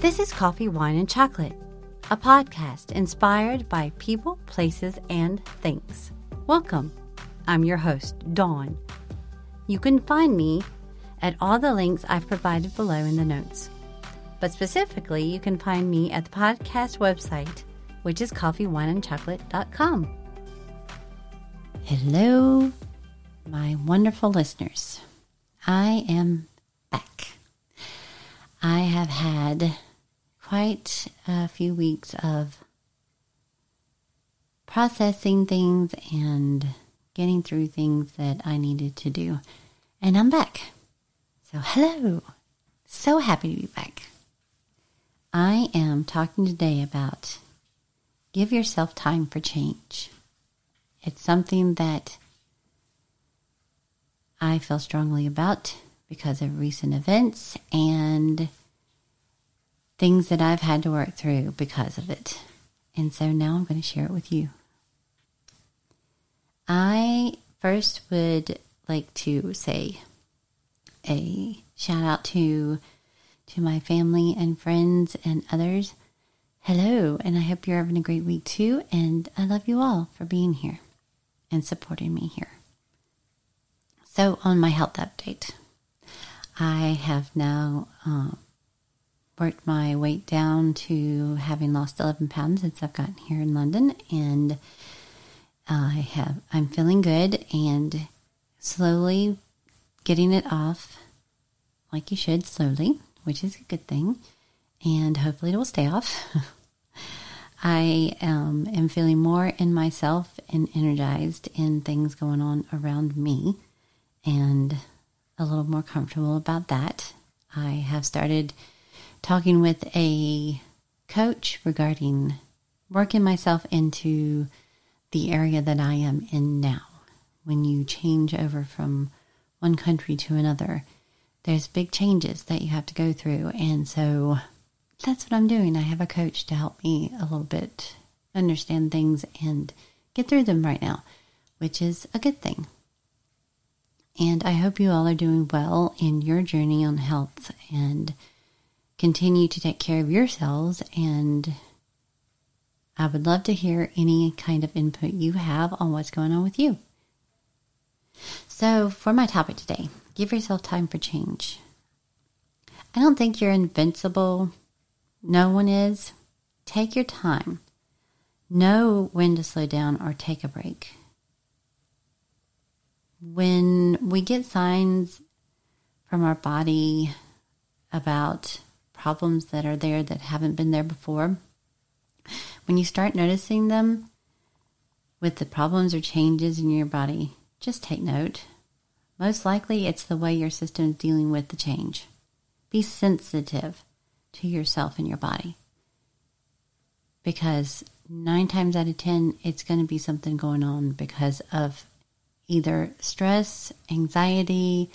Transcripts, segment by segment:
This is Coffee, Wine, and Chocolate, a podcast inspired by people, places, and things. Welcome. I'm your host, Dawn. You can find me at all the links I've provided below in the notes. But specifically, you can find me at the podcast website, which is coffeewineandchocolate.com. Hello, my wonderful listeners. I am back. I have had quite a few weeks of processing things and getting through things that I needed to do. And I'm back. So, hello. So happy to be back. I am talking today about give yourself time for change. It's something that I feel strongly about because of recent events and things that I've had to work through because of it. And so now I'm going to share it with you. I first would like to say a shout out to to my family and friends and others. Hello, and I hope you're having a great week too. And I love you all for being here and supporting me here. So, on my health update, I have now uh, worked my weight down to having lost 11 pounds since I've gotten here in London, and I have I'm feeling good and slowly getting it off, like you should, slowly which is a good thing, and hopefully it will stay off. I um, am feeling more in myself and energized in things going on around me, and a little more comfortable about that. I have started talking with a coach regarding working myself into the area that I am in now. When you change over from one country to another, there's big changes that you have to go through. And so that's what I'm doing. I have a coach to help me a little bit understand things and get through them right now, which is a good thing. And I hope you all are doing well in your journey on health and continue to take care of yourselves. And I would love to hear any kind of input you have on what's going on with you. So, for my topic today, Give yourself time for change. I don't think you're invincible. No one is. Take your time. Know when to slow down or take a break. When we get signs from our body about problems that are there that haven't been there before, when you start noticing them with the problems or changes in your body, just take note. Most likely, it's the way your system is dealing with the change. Be sensitive to yourself and your body. Because nine times out of ten, it's going to be something going on because of either stress, anxiety,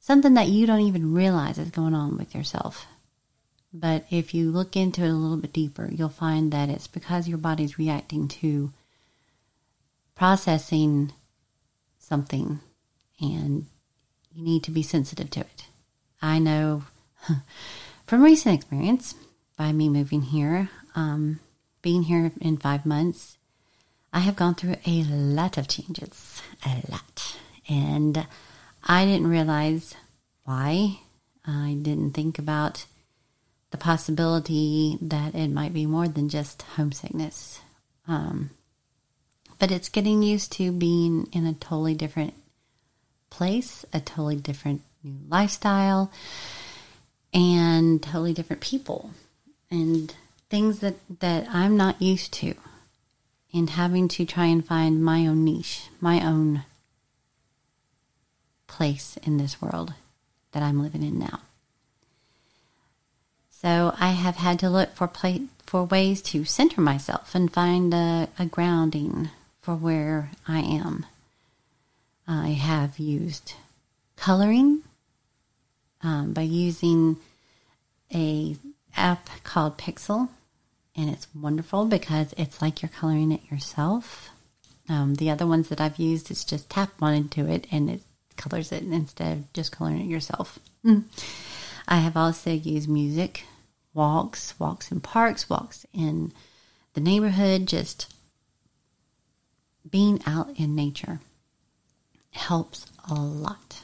something that you don't even realize is going on with yourself. But if you look into it a little bit deeper, you'll find that it's because your body's reacting to processing something and you need to be sensitive to it. I know from recent experience by me moving here, um, being here in five months, I have gone through a lot of changes, a lot. And I didn't realize why. I didn't think about the possibility that it might be more than just homesickness. Um, but it's getting used to being in a totally different place, a totally different new lifestyle, and totally different people and things that, that I'm not used to. And having to try and find my own niche, my own place in this world that I'm living in now. So I have had to look for for ways to center myself and find a, a grounding for where I am. I have used coloring um, by using a app called Pixel, and it's wonderful because it's like you're coloring it yourself. Um, the other ones that I've used, it's just tap one into it and it colors it instead of just coloring it yourself. I have also used music, walks, walks in parks, walks in the neighborhood, just being out in nature helps a lot.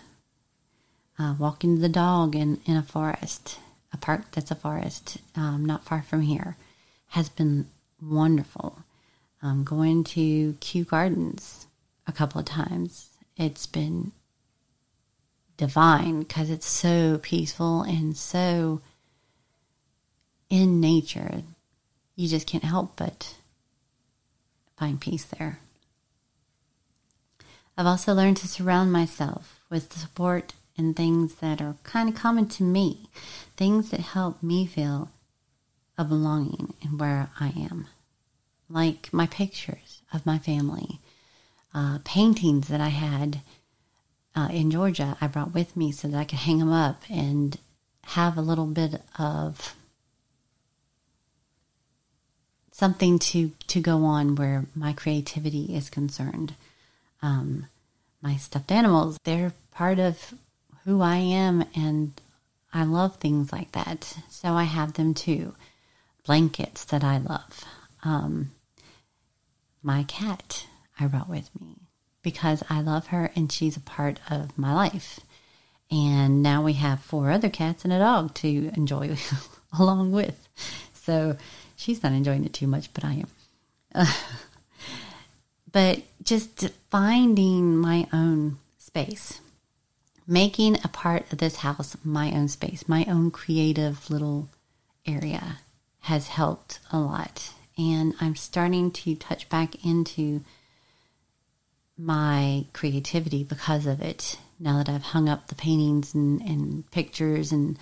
Uh, walking the dog in, in a forest, a park that's a forest um, not far from here, has been wonderful. Um, going to Kew Gardens a couple of times, it's been divine because it's so peaceful and so in nature. You just can't help but find peace there. I've also learned to surround myself with the support and things that are kind of common to me, things that help me feel a belonging in where I am, like my pictures of my family, uh, paintings that I had uh, in Georgia, I brought with me so that I could hang them up and have a little bit of something to to go on where my creativity is concerned. Um, my stuffed animals, they're part of who I am, and I love things like that. So I have them too. Blankets that I love. Um, my cat I brought with me because I love her and she's a part of my life. And now we have four other cats and a dog to enjoy along with. So she's not enjoying it too much, but I am. Uh, but just finding my own space, making a part of this house my own space, my own creative little area has helped a lot. And I'm starting to touch back into my creativity because of it. Now that I've hung up the paintings and, and pictures and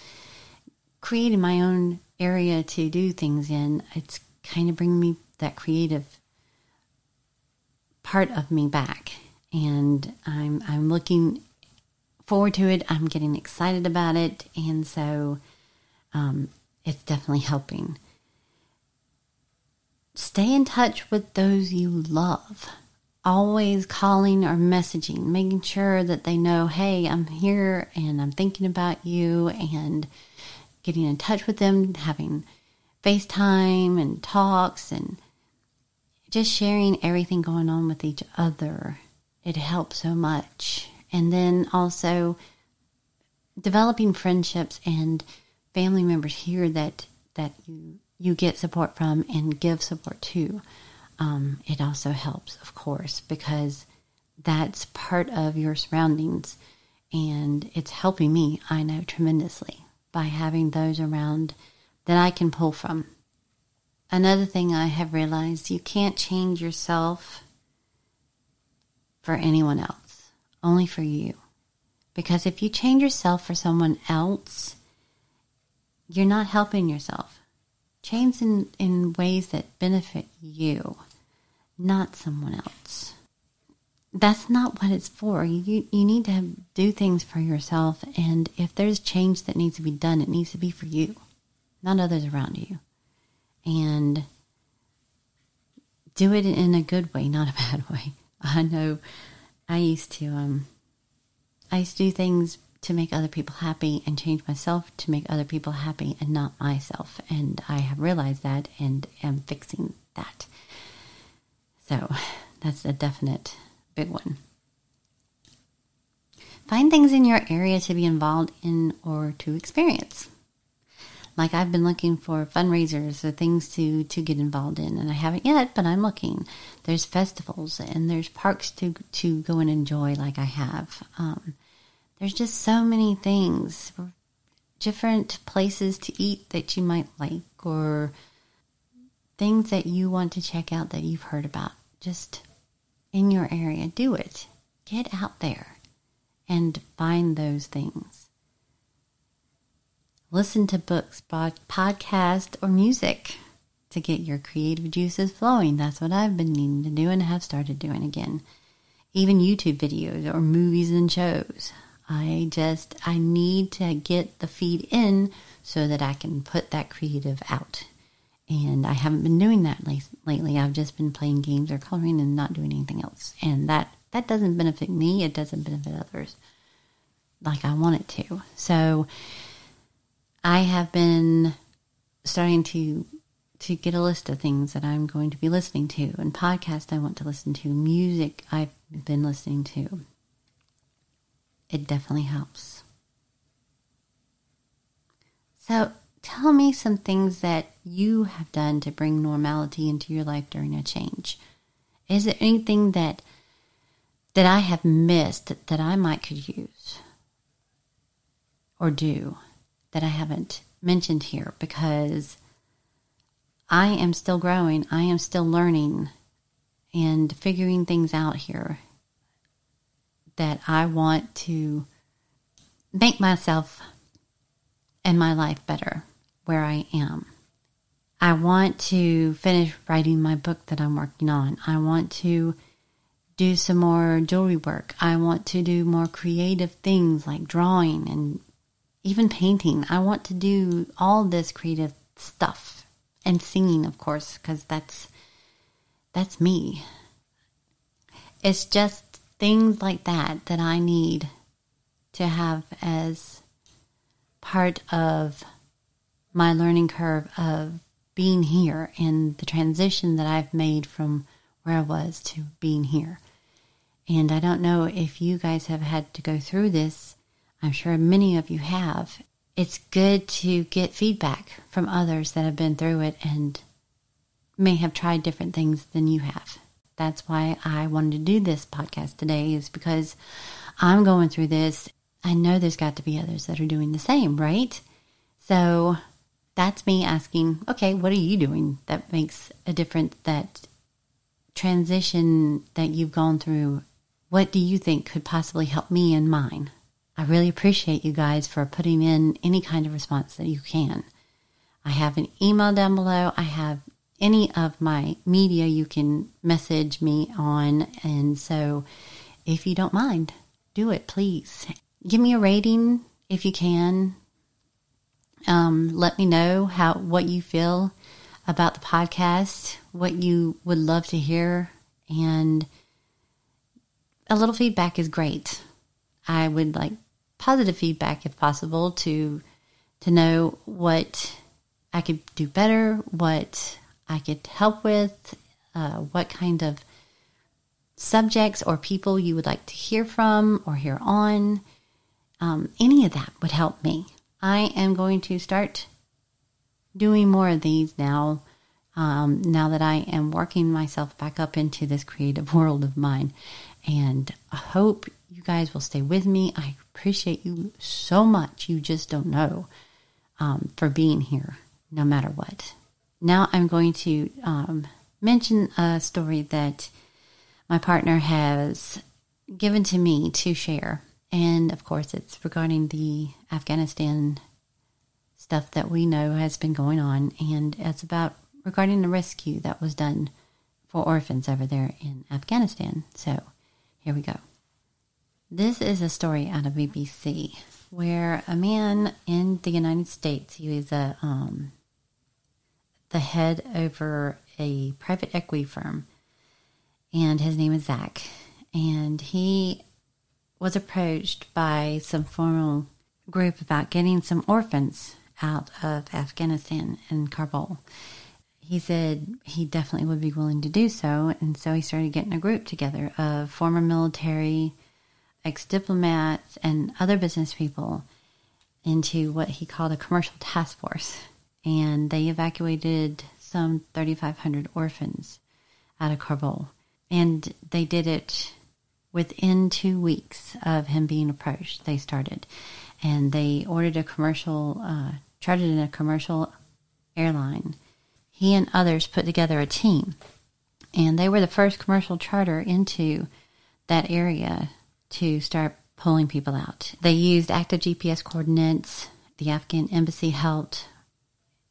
created my own area to do things in, it's kind of bringing me that creative part of me back. And I'm I'm looking forward to it. I'm getting excited about it, and so um, it's definitely helping. Stay in touch with those you love always calling or messaging, making sure that they know, hey, I'm here and I'm thinking about you, and getting in touch with them, having FaceTime and talks, and just sharing everything going on with each other. It helps so much. And then also developing friendships and family members here that that you you get support from and give support to um, it also helps, of course, because that's part of your surroundings and it's helping me, I know, tremendously by having those around that I can pull from. Another thing I have realized you can't change yourself for anyone else, only for you. Because if you change yourself for someone else, you're not helping yourself. Change in, in ways that benefit you not someone else. That's not what it's for. You you need to have, do things for yourself, and if there's change that needs to be done, it needs to be for you, not others around you, and do it in a good way, not a bad way. I know I used to um I used to do things to make other people happy and change myself to make other people happy and not myself. And I have realized that and am fixing that. So that's a definite big one. Find things in your area to be involved in or to experience. Like I've been looking for fundraisers or things to, to get involved in, and I haven't yet, but I'm looking. There's festivals and there's parks to to go and enjoy, like I have. Um, there's just so many things, different places to eat that you might like, or things that you want to check out that you've heard about just in your area. Do it. Get out there and find those things. Listen to books, podcast, or music to get your creative juices flowing. That's what I've been needing to do and have started doing again. Even YouTube videos or movies and shows. I just I need to get the feed in so that I can put that creative out and I haven't been doing that lately. I've just been playing games or coloring and not doing anything else. And that that doesn't benefit me. It doesn't benefit others like I want it to. So I have been starting to to get a list of things that I'm going to be listening to and podcasts I want to listen to, music I've been listening to. It definitely helps. So, tell me some things that you have done to bring normality into your life during a change. Is there anything that that I have missed that I might could use or do that I haven't mentioned here because I am still growing, I am still learning and figuring things out here that I want to make myself and my life better where I am. I want to finish writing my book that I'm working on. I want to do some more jewelry work. I want to do more creative things like drawing and even painting. I want to do all this creative stuff and singing, of course, because that's that's me. It's just things like that that I need to have as part of my learning curve of being here and the transition that I've made from where I was to being here. And I don't know if you guys have had to go through this. I'm sure many of you have. It's good to get feedback from others that have been through it and may have tried different things than you have. That's why I wanted to do this podcast today, is because I'm going through this. I know there's got to be others that are doing the same, right? So that's me asking, okay, what are you doing that makes a difference? That transition that you've gone through, what do you think could possibly help me and mine? I really appreciate you guys for putting in any kind of response that you can. I have an email down below. I have any of my media you can message me on. And so if you don't mind, do it, please. Give me a rating if you can. Um, let me know how what you feel about the podcast, what you would love to hear, and a little feedback is great. I would like positive feedback if possible to to know what I could do better, what I could help with, uh, what kind of subjects or people you would like to hear from or hear on. Um, any of that would help me. I am going to start doing more of these now. Um, now that I am working myself back up into this creative world of mine, and I hope you guys will stay with me. I appreciate you so much. You just don't know um, for being here, no matter what. Now I'm going to um, mention a story that my partner has given to me to share. And of course, it's regarding the Afghanistan stuff that we know has been going on. And it's about regarding the rescue that was done for orphans over there in Afghanistan. So here we go. This is a story out of BBC where a man in the United States, he was a um, the head over a private equity firm, and his name is Zach. And he was approached by some formal group about getting some orphans out of Afghanistan and Kabul. He said he definitely would be willing to do so, and so he started getting a group together of former military, ex diplomats, and other business people into what he called a commercial task force and they evacuated some 3,500 orphans out of Kabul. And they did it within two weeks of him being approached. They started, and they ordered a commercial, uh, chartered in a commercial airline. He and others put together a team, and they were the first commercial charter into that area to start pulling people out. They used active GPS coordinates. The Afghan embassy helped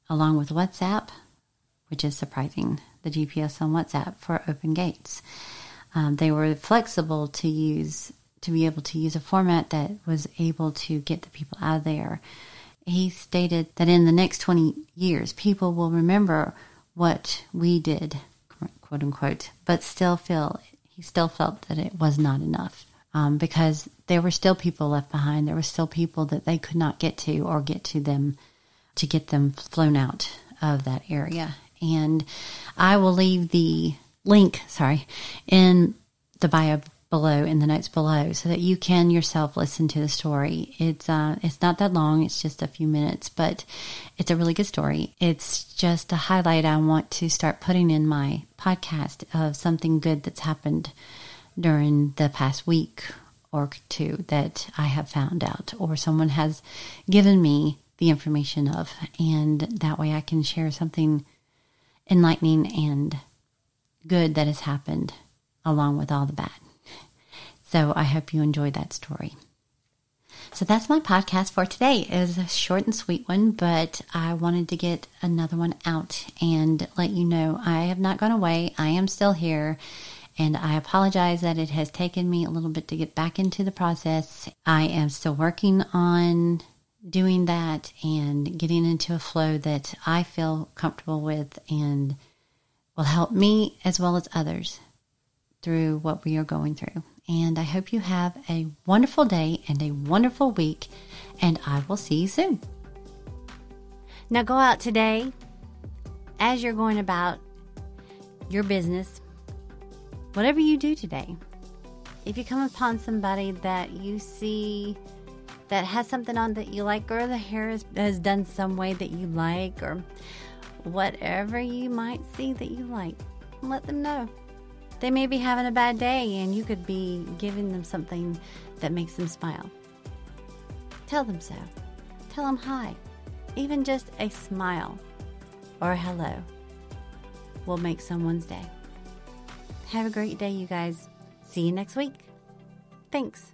along with WhatsApp, which is surprising, the GPS on WhatsApp for open gates. Um, they were flexible to use to be able to use a format that was able to get the people out of there. He stated that in the next 20 years, people will remember what we did, quote unquote, but still feel, he still felt that it was not enough. Um, because there were still people left behind. There were still people that they could not get to or get to them to get them flown out of that area. And I will leave the link, sorry, in the bio below in the notes below so that you can yourself listen to the story. It's uh it's not that long, it's just a few minutes, but it's a really good story. It's just a highlight I want to start putting in my podcast of something good that's happened during the past week or two that I have found out or someone has given me the information of and that way I can share something enlightening and good that has happened along with all the bad. So I hope you enjoyed that story. So that's my podcast for today. It was a short and sweet one, but I wanted to get another one out and let you know I have not gone away. I am still here. And I apologize that it has taken me a little bit to get back into the process. I am still working on doing that and getting into a flow that I feel comfortable with and will help me as well as others through what we are going through. And I hope you have a wonderful day and a wonderful week. And I will see you soon. Now go out today as you're going about your business, whatever you do today. If you come upon somebody that you see that has something on that you like, or the hair is, has done some way that you like, or whatever you might see that you like, let them know. They may be having a bad day and you could be giving them something that makes them smile. Tell them so. Tell them hi. Even just a smile or a hello will make someone's day. Have a great day, you guys. See you next week. Thanks.